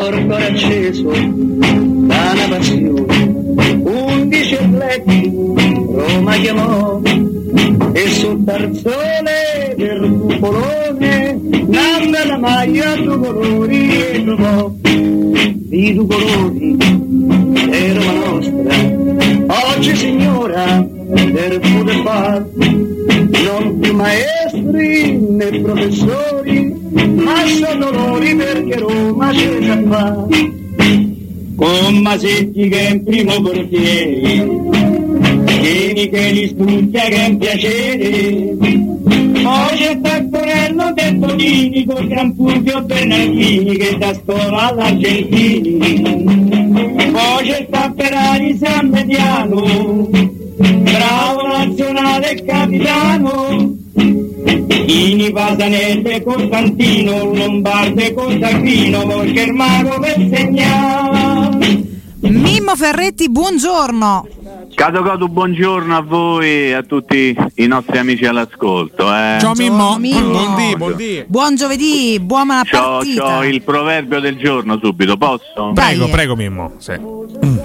cuore acceso da una passione. Undici atleti Roma chiamò e sul tarzone del cupolone nanda la maglia due colori e trovò di due colori è Roma nostra oggi signora del pure far non più maestri né professori ma sono loro perché Roma c'è già fa con Masetti che è in primo portiere Vieni che li studia che è un piacere. Poi c'è Taccorello De con Gran Fulvio Bernardini che da scuola all'Argentini. Poi c'è Tapperari San Mediano bravo nazionale capitano Ini Pasanese Costantino Lombarde Germano per segnare Mimmo Ferretti, buongiorno. Cato Cotu, buongiorno a voi e a tutti i nostri amici all'ascolto. Eh. Ciao Mimmo, Mimmo. buondì, buondì. Buon giovedì, buona C'ho, partita. c'ho il proverbio del giorno subito, posso? Prego, prego Mimmo. Sì.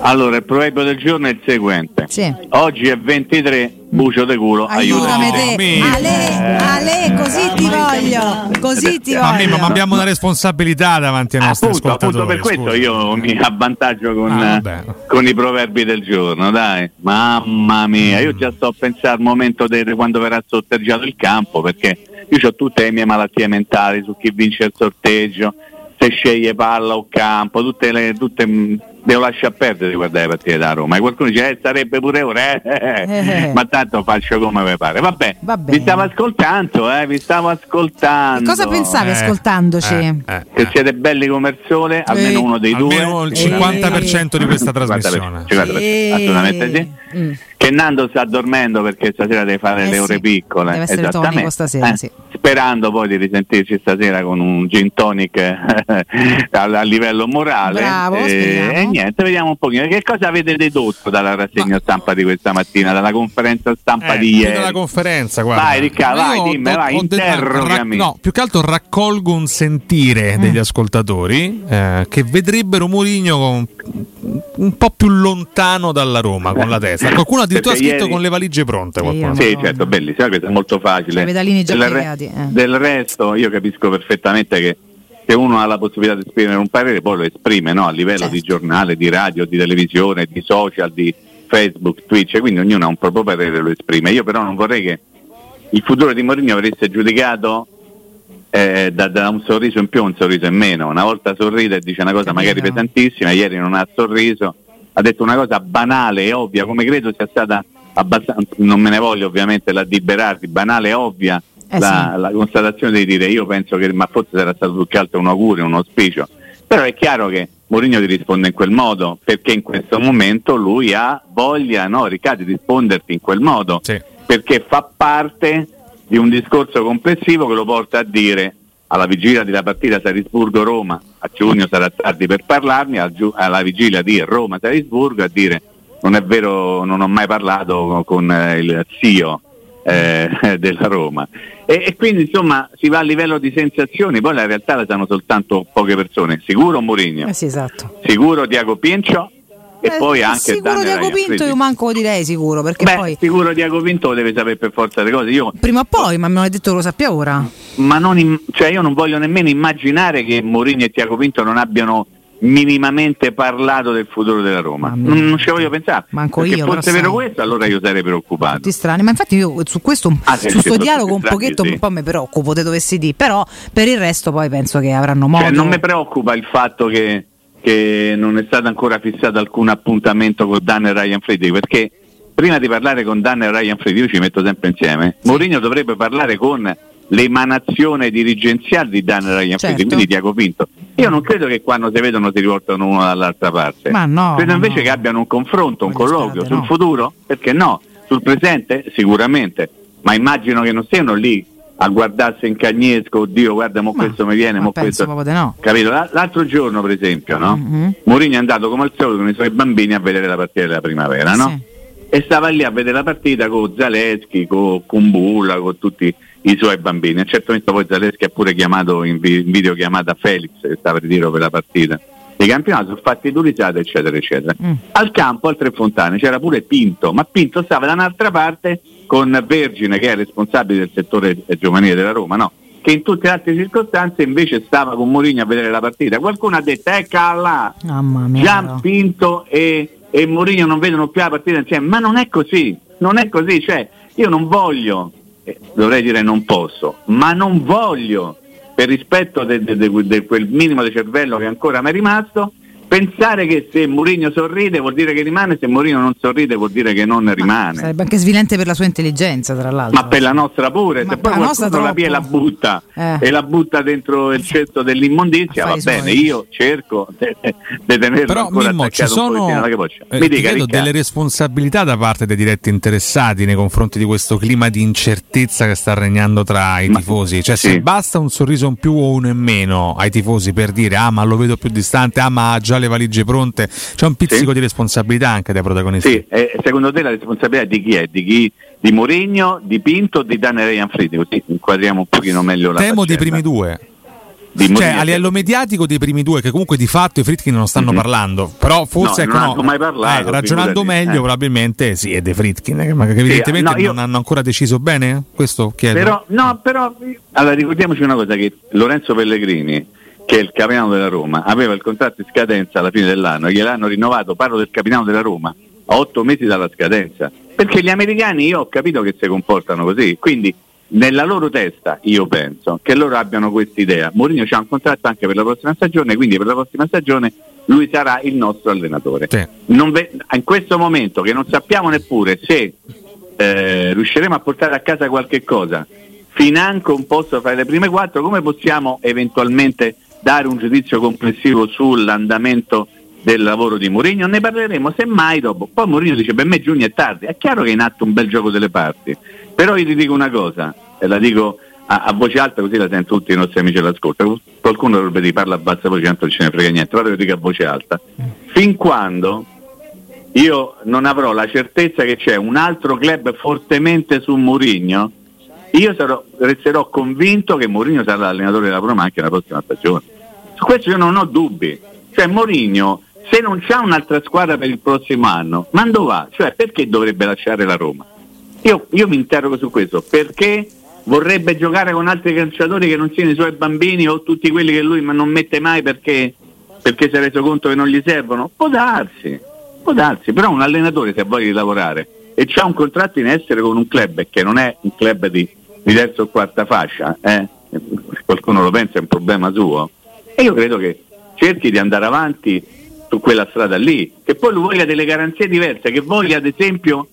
Allora, il proverbio del giorno è il seguente. Sì. Oggi è 23, bucio de culo, Aiutami aiutami. te. Ale, Ale, così ti voglio. Così ti Ma Mimmo, ma abbiamo una responsabilità davanti ai nostri Appunto, appunto ascoltatori. per questo scusa. io mi avvantaggio con, Ah, con i proverbi del giorno, dai. Mamma mia, io già sto a pensare al momento di quando verrà sorteggiato il campo, perché io ho tutte le mie malattie mentali su chi vince il sorteggio, se sceglie palla o campo, tutte le, tutte, devo lasciare perdere di guardare le partite da Roma. E qualcuno dice, eh, sarebbe pure ora, eh, eh, ma tanto faccio come mi pare. Vabbè, Va bene. vi stavo ascoltando, eh, vi stavo ascoltando. Cosa pensavi Eh, ascoltandoci? eh, eh, Che siete belli come il sole, almeno uno dei due. Almeno il Eh. 50% di questa 50%, trasmissione. 50%, Sì. assolutamente sì. Mm. Che Nando sta dormendo perché stasera deve fare Eh le sì, ore piccole. deve essere esattamente. tonico stasera, Eh, sì. Sperando poi di risentirci stasera con un gin tonic eh, a, a livello morale. Bravo, e, e niente, vediamo un pochino. Che cosa avete dedotto dalla rassegna stampa di questa mattina, dalla conferenza stampa Eh, di ieri? della conferenza, guarda. Vai, Ricca, vai, dimmi, vai, detto- interrogami. no, più che altro raccolgo un Mm. sentire degli ascoltatori eh, che vedrebbero Mourinho con- un po' più lontano dalla Roma con la testa. Qualcuno addirittura ha scritto ieri- con le valigie pronte. qualcuno. Sì, Madonna. certo, bellissimo, questo è molto facile. Già del, piegati, eh. del resto io capisco perfettamente che se uno ha la possibilità di esprimere un parere poi lo esprime no? a livello Certo. di giornale, di radio, di televisione, di social, di Facebook, Twitch, quindi ognuno ha un proprio parere e lo esprime. Io però non vorrei che il futuro di Mourinho venisse giudicato eh, da, da un sorriso in più o un sorriso in meno. Una volta sorride e dice una cosa magari pesantissima, ieri non ha sorriso, ha detto una cosa banale e ovvia, come credo sia stata abbastanza, non me ne voglio ovviamente la di Berardi, banale e ovvia Eh la, sì. la constatazione di dire io penso che ma forse sarà stato più che altro un augurio, un auspicio, però è chiaro che Mourinho ti risponde in quel modo perché in questo momento lui ha voglia, no, Riccardo, di risponderti in quel modo Sì. perché fa parte di un discorso complessivo che lo porta a dire alla vigilia della partita Salisburgo-Roma, a giugno sarà tardi per parlarne, alla vigilia di Roma-Salisburgo a dire non è vero, non ho mai parlato con eh, il CEO eh, della Roma. E, e quindi insomma si va a livello di sensazioni, poi la realtà la sanno soltanto poche persone, sicuro Mourinho, Eh sì, esatto. sicuro Diago Pincio e Eh, poi anche sicuro Ryan Pinto io manco direi sicuro perché Beh, poi sicuro Diaco Pinto deve sapere per forza le cose. Io prima o poi ma me l'hai detto che lo sappia ora ma non im- cioè io non voglio nemmeno immaginare che Mourinho e Tiago Pinto non abbiano minimamente parlato del futuro della Roma. Non, non ci voglio pensare. Manco Perché io, fosse però vero questo, allora io sarei preoccupato. tutti strani ma infatti io su questo Ah, su sì, sto tutti dialogo un strani, pochetto sì. un po' mi preoccupo te dovessi dire però per il resto poi penso che avranno modo Cioè, non mi preoccupa il fatto che, che non è stato ancora fissato alcun appuntamento con Dan e Ryan Friedrich, perché prima di parlare con Dan e Ryan Friedrich, io ci metto sempre insieme, Mourinho dovrebbe parlare con l'emanazione dirigenziale di Dan e Ryan Certo. Friedrich, quindi Tiago Pinto. Io non credo che quando si vedono si rivoltano uno dall'altra parte. Ma no, credo invece no. che abbiano un confronto, un Voglio colloquio state, sul no. futuro, perché no? Sul presente sicuramente, ma immagino che non stiano lì a guardarsi in cagnesco, oddio guarda mo Ma- questo mi viene, ma mo questo... no. Capito? L'altro giorno, per esempio, no? Mhm. Mourinho è andato come al solito con i suoi bambini a vedere la partita della primavera, no? Sì. E stava lì a vedere la partita con Zaleschi, con Kumbulla, con tutti i suoi bambini. A un certo punto poi Zaleschi ha pure chiamato in, vi- in videochiamata Felix, che stava in ritiro per la partita. di campionato, ho fatti due risate, eccetera, eccetera. Mm. Al campo, al Tre Fontane, c'era pure Pinto, ma Pinto stava da un'altra parte con Vergine, che è responsabile del settore eh, giovanile della Roma, no? che in tutte le altre circostanze invece stava con Mourinho a vedere la partita. Qualcuno ha detto, Mamma mia. Gian. Pinto e, e Mourinho non vedono più la partita insieme, ma non è così, non è così, cioè io non voglio, eh, dovrei dire non posso, ma non voglio, per rispetto di quel minimo di cervello che ancora mi è rimasto, pensare che se Mourinho sorride vuol dire che rimane, se Mourinho non sorride vuol dire che non rimane. Sarebbe anche svilente per la sua intelligenza, tra l'altro. Ma per la nostra pure, Ma se poi qualcuno la pia e la butta Eh. e la butta dentro il cesto dell'immondizia, va bene, suoi. io cerco di tenerlo Però ancora Mimmo, ci sono eh, Mi dica, delle responsabilità da parte dei diretti interessati nei confronti di questo clima di incertezza che sta regnando tra i Ma- tifosi. Cioè, sì. se basta un sorriso in più o uno in meno ai tifosi per dire ah, ma lo vedo più distante, ah, ma ha già le valigie pronte, c'è un pizzico Sì. di responsabilità anche dai protagonisti. Sì, eh, secondo te la responsabilità di chi è? Di chi? Di Mourinho, di Pinto o di Daniel Ianfridi? Così inquadriamo un pochino meglio la Temo dei faccenda. primi due. Cioè, a livello mediatico dei primi due, che comunque di fatto i Fritkin non stanno Mhm. parlando. Però forse No, ecco, non no, mai parlato, eh, ragionando meglio, Eh. probabilmente sì, è dei Fritkin, che, ma che evidentemente no, io- non hanno ancora deciso bene. Questo chiedo. Però, no, però, allora ricordiamoci una cosa, che Lorenzo Pellegrini, che è il capitano della Roma, aveva il contratto in scadenza alla fine dell'anno, gliel'hanno rinnovato, parlo del capitano della Roma, a otto mesi dalla scadenza. Perché gli americani io ho capito che si comportano così, quindi nella loro testa io penso che loro abbiano questa idea. Mourinho c'ha un contratto anche per la prossima stagione, quindi per la prossima stagione lui sarà il nostro allenatore. Sì. Ve- in questo momento che non sappiamo neppure se eh, riusciremo a portare a casa qualche cosa, financo un posto fra le prime quattro, come possiamo eventualmente dare un giudizio complessivo sull'andamento del lavoro di Mourinho? Ne parleremo semmai dopo. Poi Mourinho dice per me giugno è tardi, è chiaro che è in atto un bel gioco delle parti, però io ti dico una cosa, e la dico a, a voce alta così la sento tutti i nostri amici all'ascolto, qualcuno dovrebbe dire parla a bassa voce, non ce ne frega niente, però lo dico a voce alta. Fin quando io non avrò la certezza che c'è un altro club fortemente su Mourinho, io sarò, resterò convinto che Mourinho sarà l'allenatore della Roma anche la prossima stagione. Su questo io non ho dubbi. Cioè Mourinho, se non c'ha un'altra squadra per il prossimo anno, ma dove va? Cioè perché dovrebbe lasciare la Roma? Io, io mi interrogo su questo, perché vorrebbe giocare con altri calciatori che non siano i suoi bambini o tutti quelli che lui non mette mai perché, perché si è reso conto che non gli servono? Può darsi, può darsi, però un allenatore se ha voglia di lavorare e c'ha un contratto in essere con un club che non è un club di, di terza o quarta fascia, eh? qualcuno lo pensa è un problema suo, e io credo che cerchi di andare avanti su quella strada lì, che poi lui voglia delle garanzie diverse, che voglia ad esempio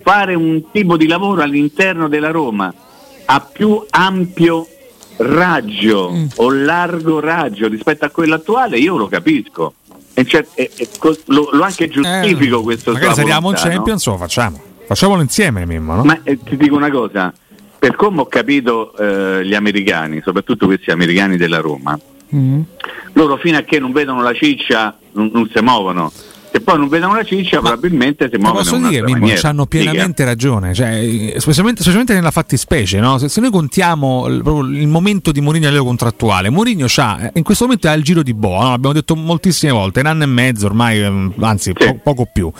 fare un tipo di lavoro all'interno della Roma a più ampio raggio o largo raggio rispetto a quello attuale, io lo capisco. E cer- e- e lo, lo anche giustifico Eh, questo Magari sua saliamo un volontà, no? Champions, lo facciamo. Facciamolo insieme, Mimmo, no? Ma eh, ti dico una cosa, per come ho capito eh, gli americani, soprattutto questi americani della Roma, Mm. loro fino a che non vedono la ciccia non, non si muovono. Se poi non vedono la ciccia probabilmente si muovono posso in dire, Mimmo, hanno Dica. pienamente ragione, cioè, specialmente, specialmente nella fattispecie. No? Se, se noi contiamo il, il momento di Mourinho a livello contrattuale, Mourinho c'ha, eh, in questo momento ha il giro di boa, no? l'abbiamo detto moltissime volte, un anno e mezzo ormai, ehm, anzi Sì. po- poco più.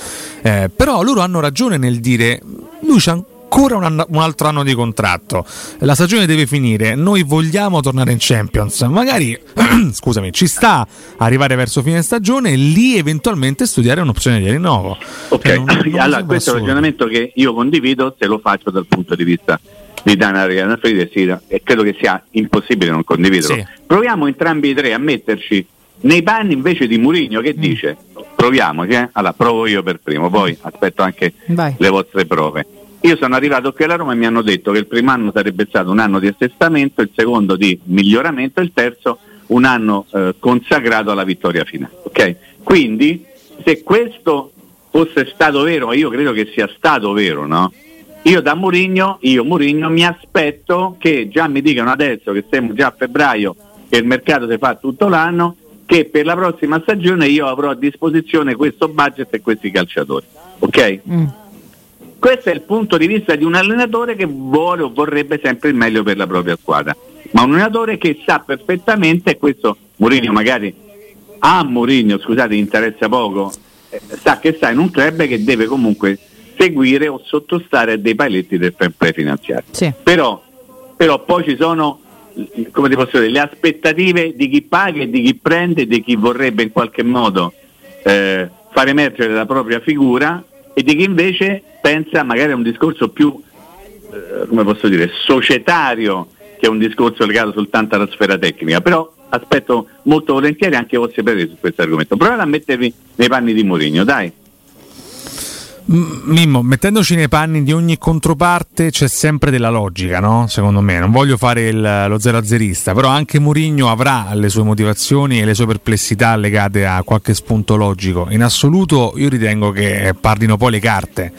Eh, però loro hanno ragione nel dire, lui c'ha ancora un, anno- un altro anno di contratto, la stagione deve finire, noi vogliamo tornare in Champions, magari, scusami, ci sta arrivare verso fine stagione e lì eventualmente studiare un'opzione di rinnovo. Ok, non- non allora questo è un assurdo. ragionamento che io condivido se lo faccio dal punto di vista di Dana Rianafridi sì, e credo che sia impossibile non condividerlo. Sì. Proviamo entrambi i tre a metterci nei panni invece di Murigno Mm. che dice proviamoci, eh? allora provo io per primo, poi aspetto anche Vai. le vostre prove. Io sono arrivato qui alla Roma e mi hanno detto che il primo anno sarebbe stato un anno di assestamento, il secondo di miglioramento e il terzo un anno eh, consacrato alla vittoria finale. ok? Quindi se questo fosse stato vero, io credo che sia stato vero, no? Io da Murigno, io Murigno mi aspetto che già mi dicano adesso che siamo già a febbraio, che il mercato si fa tutto l'anno, che per la prossima stagione io avrò a disposizione questo budget e questi calciatori. Ok? Mm. Questo è il punto di vista di un allenatore che vuole o vorrebbe sempre il meglio per la propria squadra, ma un allenatore che sa perfettamente, e questo Mourinho magari a Mourinho, scusate, interessa poco, eh, sa che sta in un club che deve comunque seguire o sottostare a dei paletti del fair play finanziario. Sì. Però, però poi ci sono come ti posso dire, le aspettative di chi paga e di chi prende e di chi vorrebbe in qualche modo eh, far emergere la propria figura e di chi invece pensa magari a un discorso più, eh, come posso dire, societario che un discorso legato soltanto alla sfera tecnica. Però aspetto molto volentieri anche i vostri pareri su questo argomento. Provate a mettervi nei panni di Mourinho, dai. Mimmo, mettendoci nei panni di ogni controparte c'è sempre della logica, no? Secondo me, non voglio fare il, lo zero azzerista, però anche Mourinho avrà le sue motivazioni e le sue perplessità legate a qualche spunto logico. In assoluto io ritengo che parlino poi le carte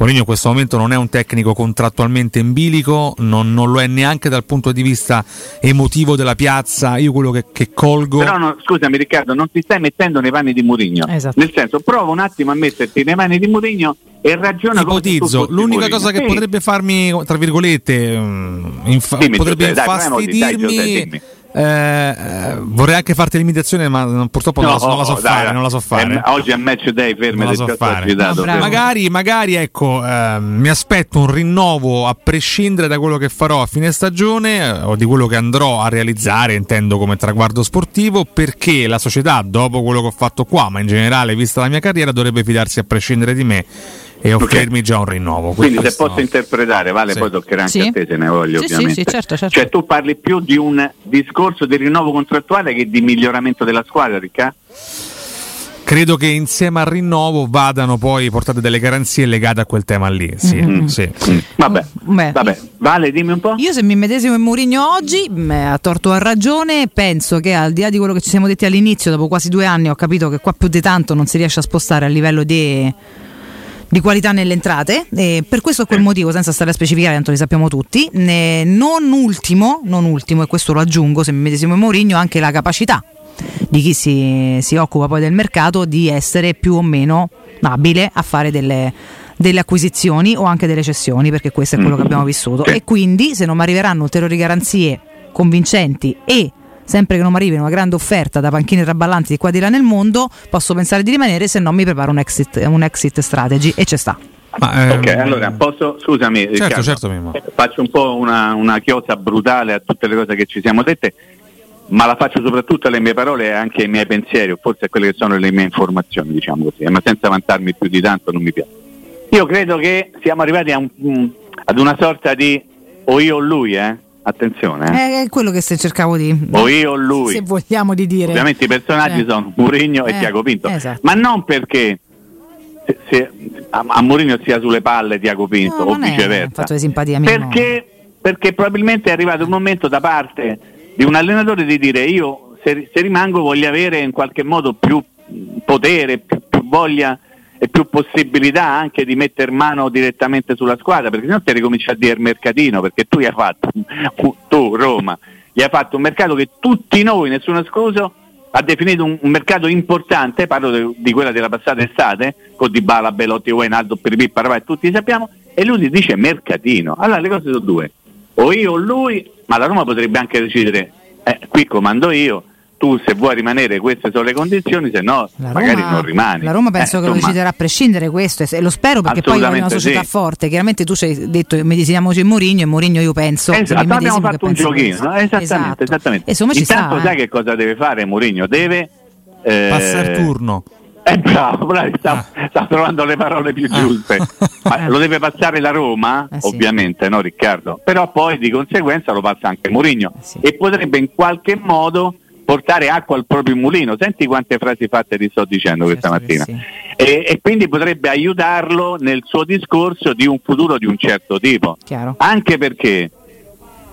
Mourinho in questo momento non è un tecnico contrattualmente in bilico, non, non, lo è neanche dal punto di vista emotivo della piazza. Io quello che, che colgo. Però no, scusami Riccardo, non ti stai mettendo nei panni di Mourinho. Esatto. Nel senso, prova un attimo a metterti nei panni di Mourinho e ragiona Ipotizzo, l'unica cosa che sì. potrebbe farmi, tra virgolette, mm, infa- dimmi, potrebbe infastidirmi. Eh, eh, vorrei anche farti l'imitazione, ma purtroppo non, no, la, non, la, so dai, fare. Non la so fare. È, oggi è match day, fermi so no, magari, magari ecco, eh, mi aspetto un rinnovo a prescindere da quello che farò a fine stagione eh, o di quello che andrò a realizzare, intendo come traguardo sportivo, perché la società, dopo quello che ho fatto qua, ma in generale, vista la mia carriera, dovrebbe fidarsi a prescindere di me e offrirmi okay. già un rinnovo. Quindi se posso no. interpretare, Vale, sì. poi toccherà anche sì. a te se ne voglio sì, ovviamente. Sì, certo, certo. Cioè tu parli più di un discorso di rinnovo contrattuale che di miglioramento della squadra, Riccardo? credo che insieme al rinnovo vadano poi portate delle garanzie legate a quel tema lì. Sì, mm-hmm. sì. Mm. Vabbè, vabbè, vale, dimmi un po'. Io se mi medesimo in Mourinho oggi, a torto a ragione, penso che al di là di quello che ci siamo detti all'inizio, dopo quasi due anni ho capito che qua più di tanto non si riesce a spostare a livello di di qualità nelle entrate, e per questo o quel motivo, senza stare a specificare, tanto li sappiamo tutti. Eh, non ultimo, non ultimo, e questo lo aggiungo, se mi medesimo in Mourinho, anche la capacità di chi si, si, occupa poi del mercato di essere più o meno abile a fare delle, delle acquisizioni o anche delle cessioni, perché questo è quello che abbiamo vissuto. E quindi se non mi arriveranno ulteriori garanzie convincenti e sempre che non mi arrivi una grande offerta da panchine traballanti di qua di là nel mondo, posso pensare di rimanere, se no mi preparo un exit, un exit strategy e ci sta. Ma, ehm... Ok, allora posso, scusami, certo, Riccardo, certo, faccio un po' una, una chiosa brutale a tutte le cose che ci siamo dette, ma la faccio soprattutto alle mie parole e anche ai miei pensieri, o forse a quelle che sono le mie informazioni, diciamo così, ma senza vantarmi più di tanto non mi piace. Io credo che siamo arrivati un, ad una sorta di o io o lui, eh? Attenzione. Eh. È quello che se cercavo di... O io o lui. Se vogliamo di dire. Ovviamente i personaggi eh. sono Mourinho e eh. Tiago Pinto. Esatto. Ma non perché se, se a, a Mourinho sia sulle palle Tiago Pinto no, o viceversa. perché, perché probabilmente è arrivato un momento da parte di un allenatore di dire io se, se rimango voglio avere in qualche modo più potere, più, più voglia e più possibilità anche di mettere mano direttamente sulla squadra, perché sennò ti ricominci a dire mercatino, perché tu gli hai fatto, tu Roma, gli hai fatto un mercato che tutti noi, nessuno escluso, ha definito un, un mercato importante, parlo de, di quella della passata estate, con Dybala, Belotti, Wijnaldum, Piripì, Paravai, tutti sappiamo, e lui dice mercatino. Allora le cose sono due, o io o lui, ma la Roma potrebbe anche decidere, eh, qui comando io, tu se vuoi rimanere queste sono le condizioni, se no la magari Roma, non rimani. La Roma penso eh, che lo deciderà a prescindere questo e lo spero perché poi è una società sì. forte. Chiaramente tu ci hai detto medesimiamoci in Mourinho e Mourinho io penso esatto, abbiamo fatto un giochino, no? esattamente, esatto. esattamente. E insomma, Intanto sta, sai eh. che cosa deve fare Mourinho? Deve eh, passare turno. Eh, bravo, bravo sta, ah. sta, trovando le parole più giuste. Ma lo deve passare la Roma, eh sì. ovviamente, no Riccardo? Però poi di conseguenza lo passa anche Mourinho Eh sì. e potrebbe in qualche modo portare acqua al proprio mulino. Senti quante frasi fatte ti sto dicendo questa Certo che mattina. sì. E, e quindi potrebbe aiutarlo nel suo discorso di un futuro di un certo tipo. Chiaro. Anche perché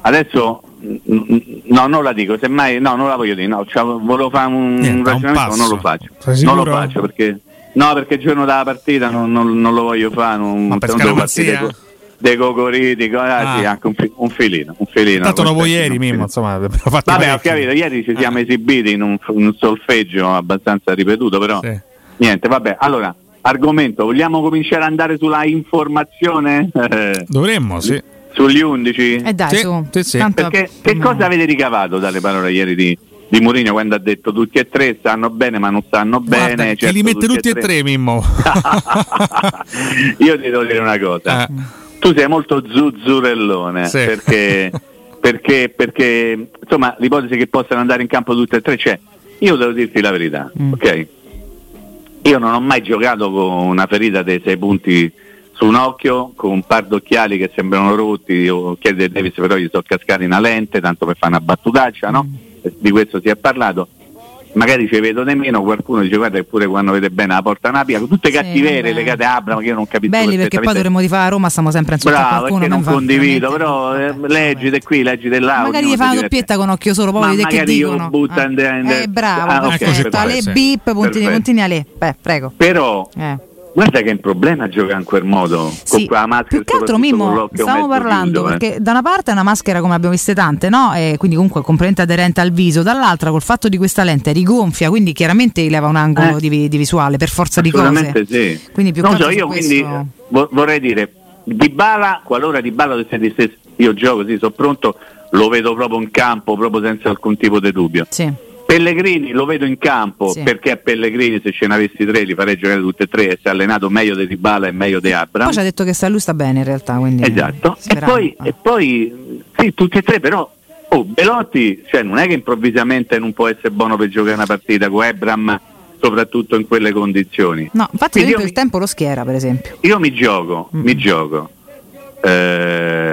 adesso no, non la dico, semmai no, non la voglio dire, no, cioè, volevo fare un, Niente, un un ragionamento, passo. non lo faccio. Non lo faccio perché no, perché il giorno della partita non, non- non lo voglio fare, non, Ma per non devo partire dei cocoriti, co- ah, Ah. sì, anche un, un filino, un filino. Tanto dopo ieri, Mimmo, insomma, abbiamo fatto Vabbè, ho capito, ieri ci siamo esibiti in un, un solfeggio abbastanza ripetuto, però Sì. niente, vabbè. Allora, argomento, vogliamo cominciare ad andare sulla informazione eh, Dovremmo, sì. sugli 11? E dai, Sì, su. sì, sì. Tanto- Perché che cosa avete ricavato dalle parole ieri di, di Mourinho quando ha detto tutti e tre stanno bene ma non stanno Guarda, bene. che li mette tutti, e tre, Mimmo. Io ti devo dire una cosa. Eh. Tu sei molto zuzzurellone Sì. perché, perché, perché insomma l'ipotesi che possano andare in campo tutte e tre c'è. Io devo dirti la verità, Mm. ok? Io non ho mai giocato con una ferita dei sei punti su un occhio, con un par d'occhiali che sembrano rotti, occhiali di Davis però gli sono cascati una lente, tanto per fare una battutaccia, no? Di questo si è parlato. Magari ci vedo nemmeno, qualcuno dice guarda che pure quando vede bene la porta una pia, tutte Sì, cattiverie vabbè. legate a Abram che io non capisco Belli perché poi dovremmo di fare a Roma, stiamo sempre insultando Bravo, qualcuno. perché non fa condivido, però eh, leggi di qui, leggi di là. Magari gli fa una doppietta con occhio solo, poi Ma vedi che magari io dicono. butto Ah. in- in- Eh, bravo, Ah, ok, perfetto. perfetto. Ale Sì. bip, puntini, Perfetto. puntini ale. Beh, prego. Però Eh. Guarda che è un problema giocare in quel modo, con Sì, quella maschera più che altro con Mimmo, mezzo parlando chiuso, eh. perché da una parte è una maschera come abbiamo viste tante, no? E quindi comunque completamente aderente al viso, dall'altra col fatto di questa lente rigonfia, quindi chiaramente leva un angolo Eh. di, di visuale per forza di cose. Sì. Quindi più non so, io quindi questo- vo- vorrei dire, Di Bala, qualora Di Bala dovesse dire io gioco, sì, sono pronto, lo vedo proprio in campo, proprio senza alcun tipo di dubbio. Sì. Pellegrini lo vedo in campo Sì. perché a Pellegrini se ce ne avessi tre li farei giocare tutte e tre e si è allenato meglio di Dybala e meglio di Abram. Poi ci ha detto che sta, lui sta bene in realtà, quindi Esatto. E poi, e poi sì, tutti e tre però oh, Belotti cioè, non è che improvvisamente non può essere buono per giocare una partita con Ebram soprattutto in quelle condizioni. No, infatti io il tempo lo schiera, per esempio. Io mi gioco, Mm. mi gioco. Eh,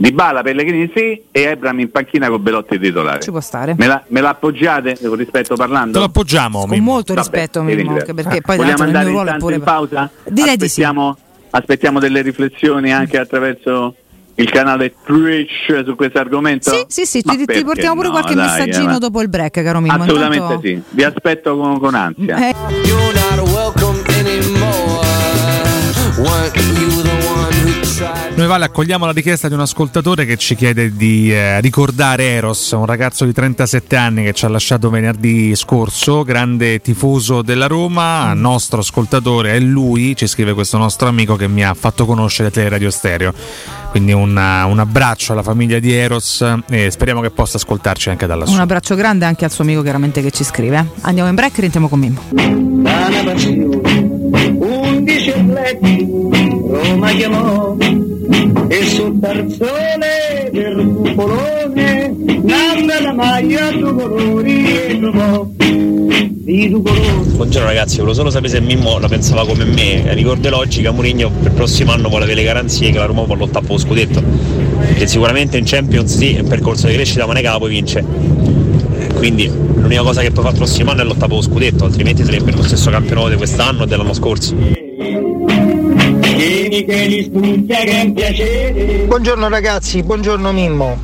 di Bala Pellegrini sì e Ebram in panchina con Belotti titolare. Ci può stare. Me la, me la appoggiate con rispetto parlando? Te lo appoggiamo, Con Mimmo. molto Vabbè, rispetto, Mimmo, perché poi Vogliamo l'altro il andare mio ruolo pure in pausa? Direi di sì. aspettiamo, aspettiamo delle riflessioni anche attraverso il canale Twitch su questo argomento? Sì, sì, sì, ti, ti portiamo pure no, qualche dai, messaggino eh, ma- dopo il break, caro Mimmo. Assolutamente Intanto- sì, vi aspetto con, con ansia. Eh, Noi Vale accogliamo la richiesta di un ascoltatore che ci chiede di eh, ricordare Eros, un ragazzo di 37 anni che ci ha lasciato venerdì scorso, grande tifoso della Roma, nostro ascoltatore, è lui, ci scrive questo nostro amico che mi ha fatto conoscere Teleradio Stereo. Quindi una- un abbraccio alla famiglia di Eros e speriamo che possa ascoltarci anche da lassù. Un abbraccio grande anche al suo amico chiaramente che ci scrive. Andiamo in break e rientriamo con Mimmo. da una passione. Undici atleti Roma chiamò e sul tarzone del cupolone nanda maglia due colori e trovò. Buongiorno ragazzi, volevo solo sapere se Mimmo la pensava come me. Ricordo logica, Mourinho per il prossimo anno vuole avere le garanzie che la Roma può lottare per lo scudetto. Che sicuramente in Champions sì, un percorso di crescita, ma non è che la poi vince. Quindi l'unica cosa che può fare il prossimo anno è lottare per lo scudetto, altrimenti sarebbe lo stesso campionato di quest'anno e dell'anno scorso. Che gli spunta che è un piacere. Buongiorno ragazzi, buongiorno Mimmo.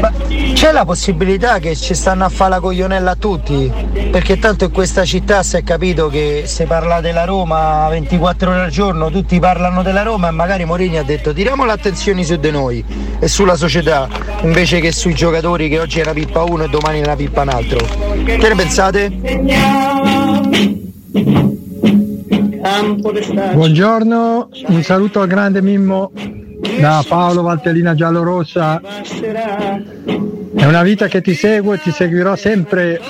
Ma c'è la possibilità che ci stanno a fare la coglionella a tutti? Perché tanto in questa città si è capito che se parla della Roma 24 ore al giorno, tutti parlano della Roma e magari Mourinho ha detto tiriamo l'attenzione su di noi e sulla società invece che sui giocatori che oggi è una pippa uno e domani è una pippa un altro. Che ne pensate? Buongiorno, un saluto al grande Mimmo da Paolo Valtellina Giallorossa. Basterà È una vita che ti segue e ti seguirò sempre.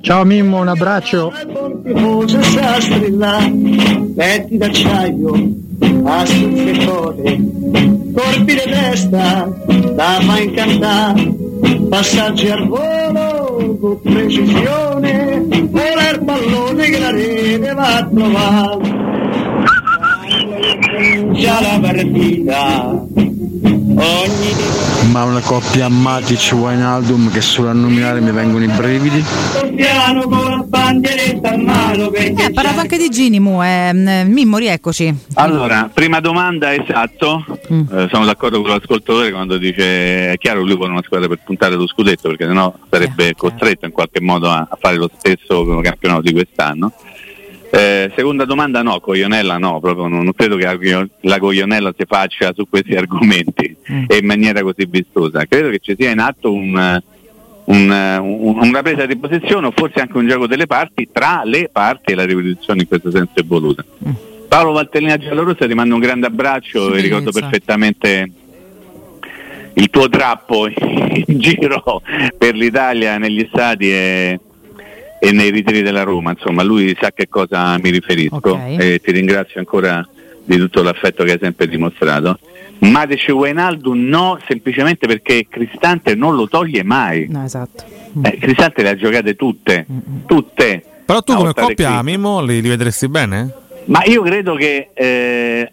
Ciao Mimmo, un abbraccio. letti d'acciaio, assunze e code, colpi di testa, da fa incantare, passaggi al volo con precisione, vola il pallone che la rete va a trovare. Già la partita, Ma una coppia Matic-Wijnaldum che solo a nominare mi vengono i brividi. piano con la bandieretta a mano perché Eh, ha parlato anche di Gini, Mu, eh, mm, Mimmo, rieccoci. Allora, prima domanda, esatto, Mm. Eh, sono d'accordo con l'ascoltatore quando dice è chiaro che lui vuole una squadra per puntare lo scudetto perché sennò sarebbe Chiaro, costretto in qualche modo a, a fare lo stesso campionato di quest'anno. Eh, seconda domanda no, Coglionella no, proprio non, non credo che la, la Coglionella si faccia su questi argomenti Mm. e in maniera così vistosa. Credo che ci sia in atto un, un, un- una presa di posizione o forse anche un gioco delle parti tra le parti e la ripetizione in questo senso è voluta. Paolo Valtellina Giallorossa ti mando un grande abbraccio e ricordo Bellezza. perfettamente il tuo trappo in giro per l'Italia negli stadi e, e nei ritiri della Roma, insomma lui sa che cosa mi riferisco Ok. e ti ringrazio ancora di tutto l'affetto che hai sempre dimostrato. Matic e Wijnaldum no, semplicemente perché Cristante non lo toglie mai. No, esatto. Eh, Cristante le ha giocate tutte, tutte. Però tu come coppia. Mimmo, li, li vedresti bene? Ma io credo che eh,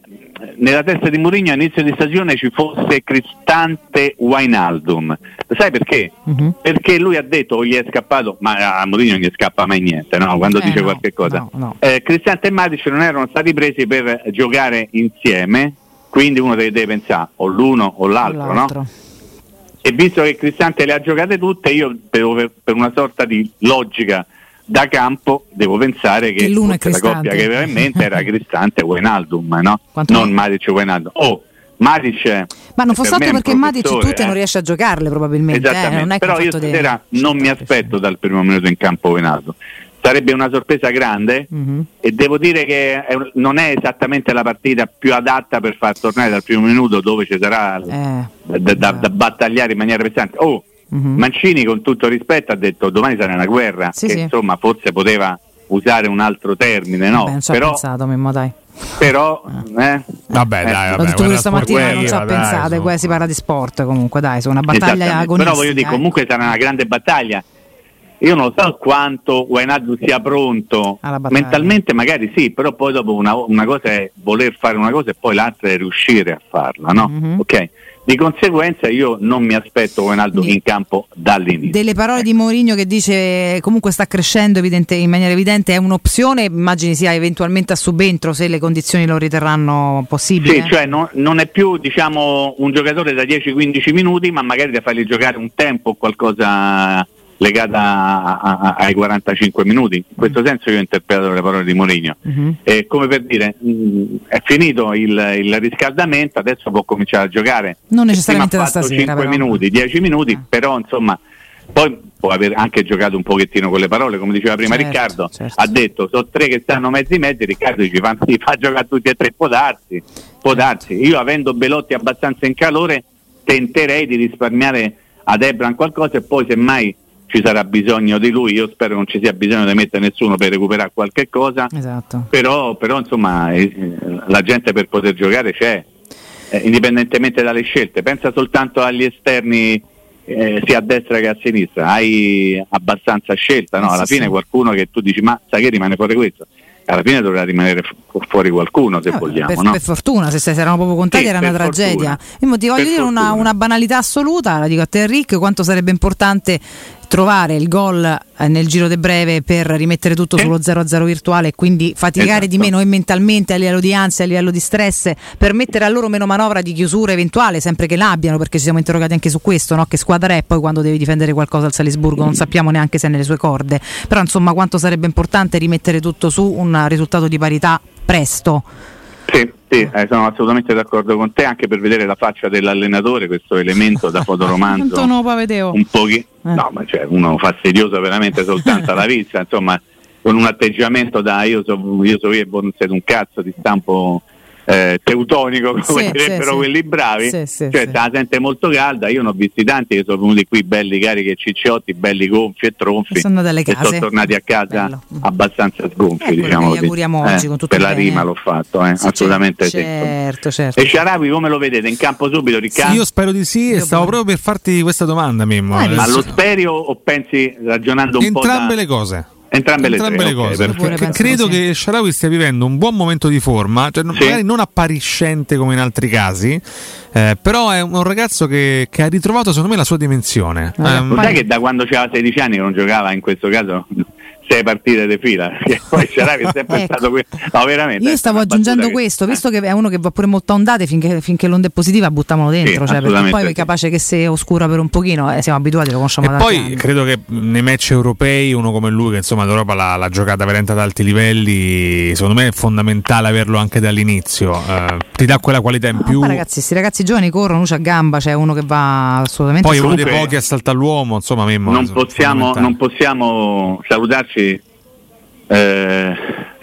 nella testa di Mourinho all'inizio di stagione ci fosse Cristante Wijnaldum. Sai perché? Mhm. Perché lui ha detto o gli è scappato, ma a Mourinho non gli scappa mai niente, no? quando Eh, dice no, qualche cosa. no, no. Eh, Cristante e Matic non erano stati presi per giocare insieme, quindi uno deve, deve pensare o l'uno o l'altro, L'altro. no? E visto che Cristante le ha giocate tutte, io per, per una sorta di logica da campo devo pensare che, Che è la coppia che aveva in mente era Cristante e Wijnaldum, no? Quanto- non Matic e Wijnaldum. Oh, Matic Ma non fosse è altro perché Matic tutte eh. non riesce a giocarle probabilmente. eh, è però io stasera non mi aspetto dal primo minuto in campo Wijnaldum. Sarebbe una sorpresa grande Mhm. e devo dire che è non è esattamente la partita più adatta per far tornare dal primo minuto dove ci sarà Eh, da, da- da- da battagliare in maniera pesante. Oh, mhm. Mancini con tutto rispetto ha detto domani sarà una guerra, Sì, che sì. insomma forse poteva usare un altro termine, no? Vabbè, non ci ha però, pensato, Mimmo, dai. però eh, Vabbè, Eh, dai, L'ho vabbè, detto pure guarda, stamattina, guerra, non ci ha dai, pensato, qua si parla di sport comunque, dai, su una battaglia agonistica. Però voglio dire, eh. comunque sarà una grande battaglia. Io non so quanto Wijnaldum sia pronto Alla battaglia. mentalmente, magari sì, però poi dopo una, una cosa è voler fare una cosa e poi l'altra è riuscire a farla, no? Mhm. Ok? Di conseguenza io non mi aspetto Quindi- in campo dall'inizio. Delle parole di Mourinho che dice comunque sta crescendo evidente- in maniera evidente è un'opzione, immagini sia eventualmente a subentro se le condizioni lo riterranno possibile. Sì, cioè non, non è più diciamo, un giocatore da 10-15 minuti, ma magari da fargli giocare un tempo o qualcosa legata a- a- ai 45 minuti. In questo senso io ho interpretato le parole di Mourinho. È come per dire, mh, è finito il, il riscaldamento, adesso può cominciare a giocare. Non necessariamente da stasera, 5 però. minuti, 10 minuti, Eh. però insomma poi può aver anche giocato un pochettino con le parole, come diceva prima Certo, Riccardo, certo. ha detto sono tre che stanno mezzi mezzi, Riccardo ci fa, fa giocare tutti e tre, può darsi, può darsi. Io avendo Belotti abbastanza in calore tenterei di risparmiare ad Ebran qualcosa e poi semmai ci sarà bisogno di lui, io spero non ci sia bisogno di mettere nessuno per recuperare qualche cosa, Esatto. però, però insomma eh, la gente per poter giocare c'è, eh, indipendentemente dalle scelte. Pensa soltanto agli esterni eh, sia a destra che a sinistra, hai abbastanza scelta, no? Eh, alla sì, fine sì. qualcuno che tu dici ma sai che rimane fuori questo? Alla fine dovrà rimanere fu- fuori qualcuno se Vabbè, vogliamo. per, no? per fortuna, se, se erano proprio contati Sì, era una tragedia. fortuna. Io ti voglio dire una, una banalità assoluta, la dico a te Enric, quanto sarebbe importante trovare il gol eh, nel giro de breve per rimettere tutto sullo 0-0 virtuale e quindi faticare di Esatto. meno e mentalmente a livello di ansia, a livello di stress, per mettere a loro meno manovra di chiusura eventuale, sempre che l'abbiano, perché ci siamo interrogati anche su questo, no? che squadra è poi quando devi difendere qualcosa al Salisburgo, non sappiamo neanche se è nelle sue corde, però insomma quanto sarebbe importante rimettere tutto su un risultato di parità presto. Sì, eh, sono assolutamente d'accordo con te, anche per vedere la faccia dell'allenatore, questo elemento da fotoromanzo. Un pochino, Eh. no, ma cioè uno fastidioso veramente soltanto alla vista, insomma, con un atteggiamento da io so io, so io e voi non siete un cazzo di stampo eh, teutonico, come Sì, direbbero sì, sì. quelli bravi, Sì, sì, cioè la sente molto calda, io ne ho visti tanti che sono venuti qui belli carichi e cicciotti, belli gonfi e tronfi, E sono e case. sono tornati a casa Bello. abbastanza sgonfi, Eh, diciamo così. auguriamo oggi, con tutto per la bene. rima l'ho fatto, eh, Sì, assolutamente sì. certo, certo. E Sharawi come lo vedete? In campo subito, Riccardo? Io spero di sì e stavo proprio per farti questa domanda, Mimmo. Hai Ma lo speri o- o pensi ragionando un Entrambe po' da... le cose. Entrambe le Entrambe tre, le cose. Pure perché credo così. che Sharawi stia vivendo un buon momento di forma, cioè Sì. magari non appariscente come in altri casi, eh, però è un, ragazzo che, che ha ritrovato secondo me la sua dimensione. Eh, Ehm, Lo sai che da quando aveva 16 anni non giocava in questo caso sei partite di fila? Perché poi Sharawi è sempre Ecco. stato qui. No, veramente. Io stavo aggiungendo che- questo, visto che è uno che va pure molto a ondate finché, finché l'onda è positiva, buttiamolo dentro, Sì, cioè, perché poi è capace che se oscura per un pochino, eh, siamo abituati, lo conosciamo E da tanti poi anni. credo che nei match europei uno come lui, che insomma l'Europa l'ha, l'ha giocata veramente ad alti livelli, secondo me è fondamentale averlo anche dall'inizio. Eh, ti dà quella qualità in più. Ma ragazzi, questi ragazzi giovani corrono, c'ha gamba, c'è uno che va assolutamente Poi uno dei pochi a saltare l'uomo, insomma, Mimmo, non è possiamo, non possiamo salutarci eh,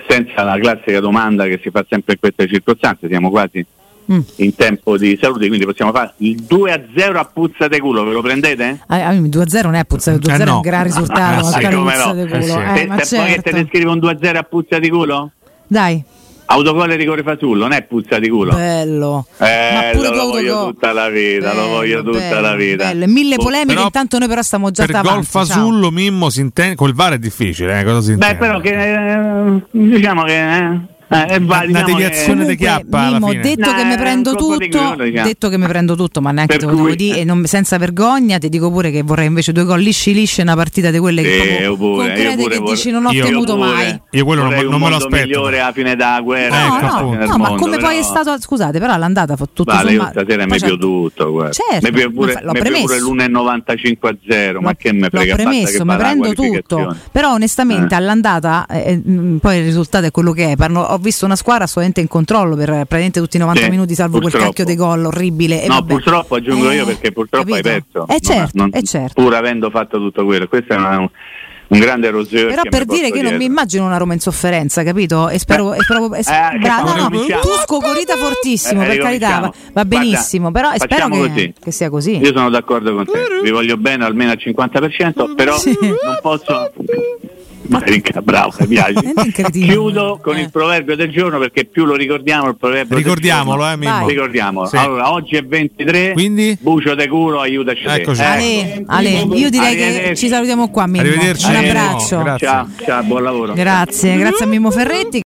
senza la classica domanda che si fa sempre in queste circostanze. Siamo quasi Mm. in tempo di salute, quindi possiamo fare il 2 a 0 a puzza de culo, ve lo prendete? Ah, ah, 2-0 non è puzza, 2-0 è no. un gran risultato, Ah, ma sì, puzza no. di Eh, culo. sì. Eh, se, ma se poi che te ne certo. scrive un 2 a 0 a puzza di culo? Dai, Autogol e rigore fasullo, non è puzza di culo. bello. ma Eh, pure lo voglio tutta la vita, lo Bello, voglio tutta bello, la vita. bello. Mille Oh, polemiche, però intanto noi però stiamo già Per davanti. gol ciao. fasullo, Mimmo si intende. Col VAR è difficile, eh, cosa si Beh, intende? però che eh, diciamo che eh, eh, è Una valido. deviazione di chiappa fine. detto che Eh, mi prendo tutto, detto che mi prendo tutto, ma neanche Per te lo devo dire, e non- senza vergogna, ti dico pure che vorrei invece due gol lisci lisci una partita di quelle che io pure, concrete io pure che vorrei- dici non ho io temuto pure. mai. Io quello non, Vorrei non un me lo aspetto. migliore alla fine della guerra. Ecco, No, alla no, no, ma mondo, come poi è però- stato, scusate, però l'andata fa tutto Vale, sommato. stasera mi c'è- più tutto, guarda. Certo, mi più pure, ma l'ho mi più premesso. pure l'1,95 a 0, ma che me frega L'ho premesso, che mi la prendo tutto. Però onestamente Eh. all'andata, eh, poi il risultato è quello che è. Ho visto una squadra assolutamente in controllo per praticamente tutti i 90 Sì, minuti, salvo quel purtroppo. cacchio di gol orribile. e No, vabbè. purtroppo aggiungo Eh, io perché purtroppo capito? hai perso. Eh Non- certo, non- eh certo. Pur avendo fatto tutto quello. Questo è una- un grande errore. Però per dire che io non mi immagino una Roma in sofferenza, capito? E spero, e spero e- eh, che brava, no, no, tu scocorita fortissimo, Eh, per carità, va, va Guarda, benissimo, però spero che, così. che sia così. Io sono d'accordo con te, vi voglio bene almeno al 50%, però Sì. non posso. Ma Rinca, bravo, mi piace. Chiudo con Eh. il proverbio del giorno perché più lo ricordiamo il proverbio Ricordiamolo, del eh, giorno. Mimmo. Ricordiamolo. Sì. Allora, oggi è 23, Quindi? bucio de culo, aiutaci te. Eccoci. Eh. Ale, Ale, io direi che ci salutiamo qua, Mimmo. Arrivederci, Un abbraccio. Grazie. Ciao, ciao, buon lavoro. Grazie, grazie a Mimmo Ferretti.